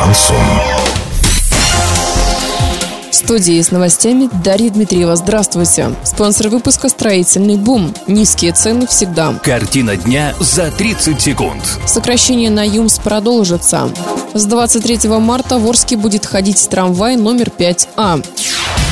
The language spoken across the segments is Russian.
Шансон. В студии с новостями Дарья Дмитриева. Здравствуйте. Спонсор выпуска «Строительный бум». Низкие цены всегда. Картина дня за 30 секунд. Сокращение на ЮМС продолжится. С 23 марта в Орске будет ходить трамвай номер 5А.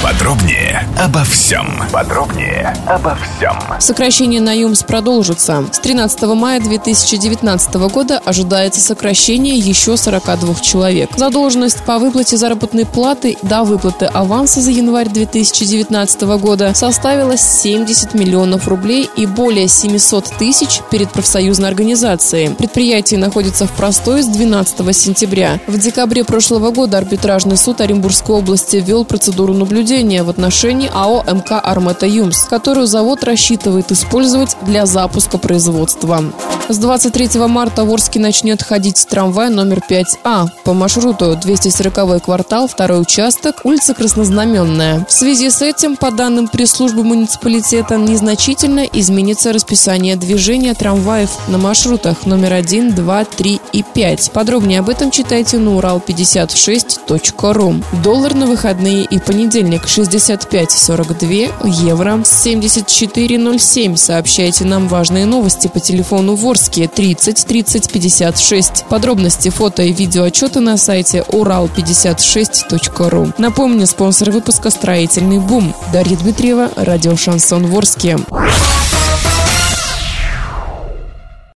Подробнее обо всем. Подробнее обо всем. Сокращение на ЮМС продолжится. С 13 мая 2019 года ожидается сокращение еще 42 человек. Задолженность по выплате заработной платы до выплаты аванса за январь 2019 года составила 70 миллионов рублей и более 700 тысяч перед профсоюзной организацией. Предприятие находится в простой с 12 сентября. В декабре прошлого года арбитражный суд Оренбургской области ввел процедуру наблюдения наблюдения в отношении АО МК «Армета Юмс», которую завод рассчитывает использовать для запуска производства. С 23 марта в Орске начнет ходить трамвай номер 5А по маршруту 240 квартал, второй участок, улица Краснознаменная. В связи с этим, по данным пресс-службы муниципалитета, незначительно изменится расписание движения трамваев на маршрутах номер 1, 2, 3 и 5. Подробнее об этом читайте на урал56.ру. Доллар на выходные и понедельник Понедельник 65,42 евро 74,07. Сообщайте нам важные новости по телефону Ворске 30 30 56. Подробности, фото и видео отчеты на сайте урал56.ру. Напомню, спонсор выпуска «Строительный бум». Дарья Дмитриева, радио «Шансон Ворске».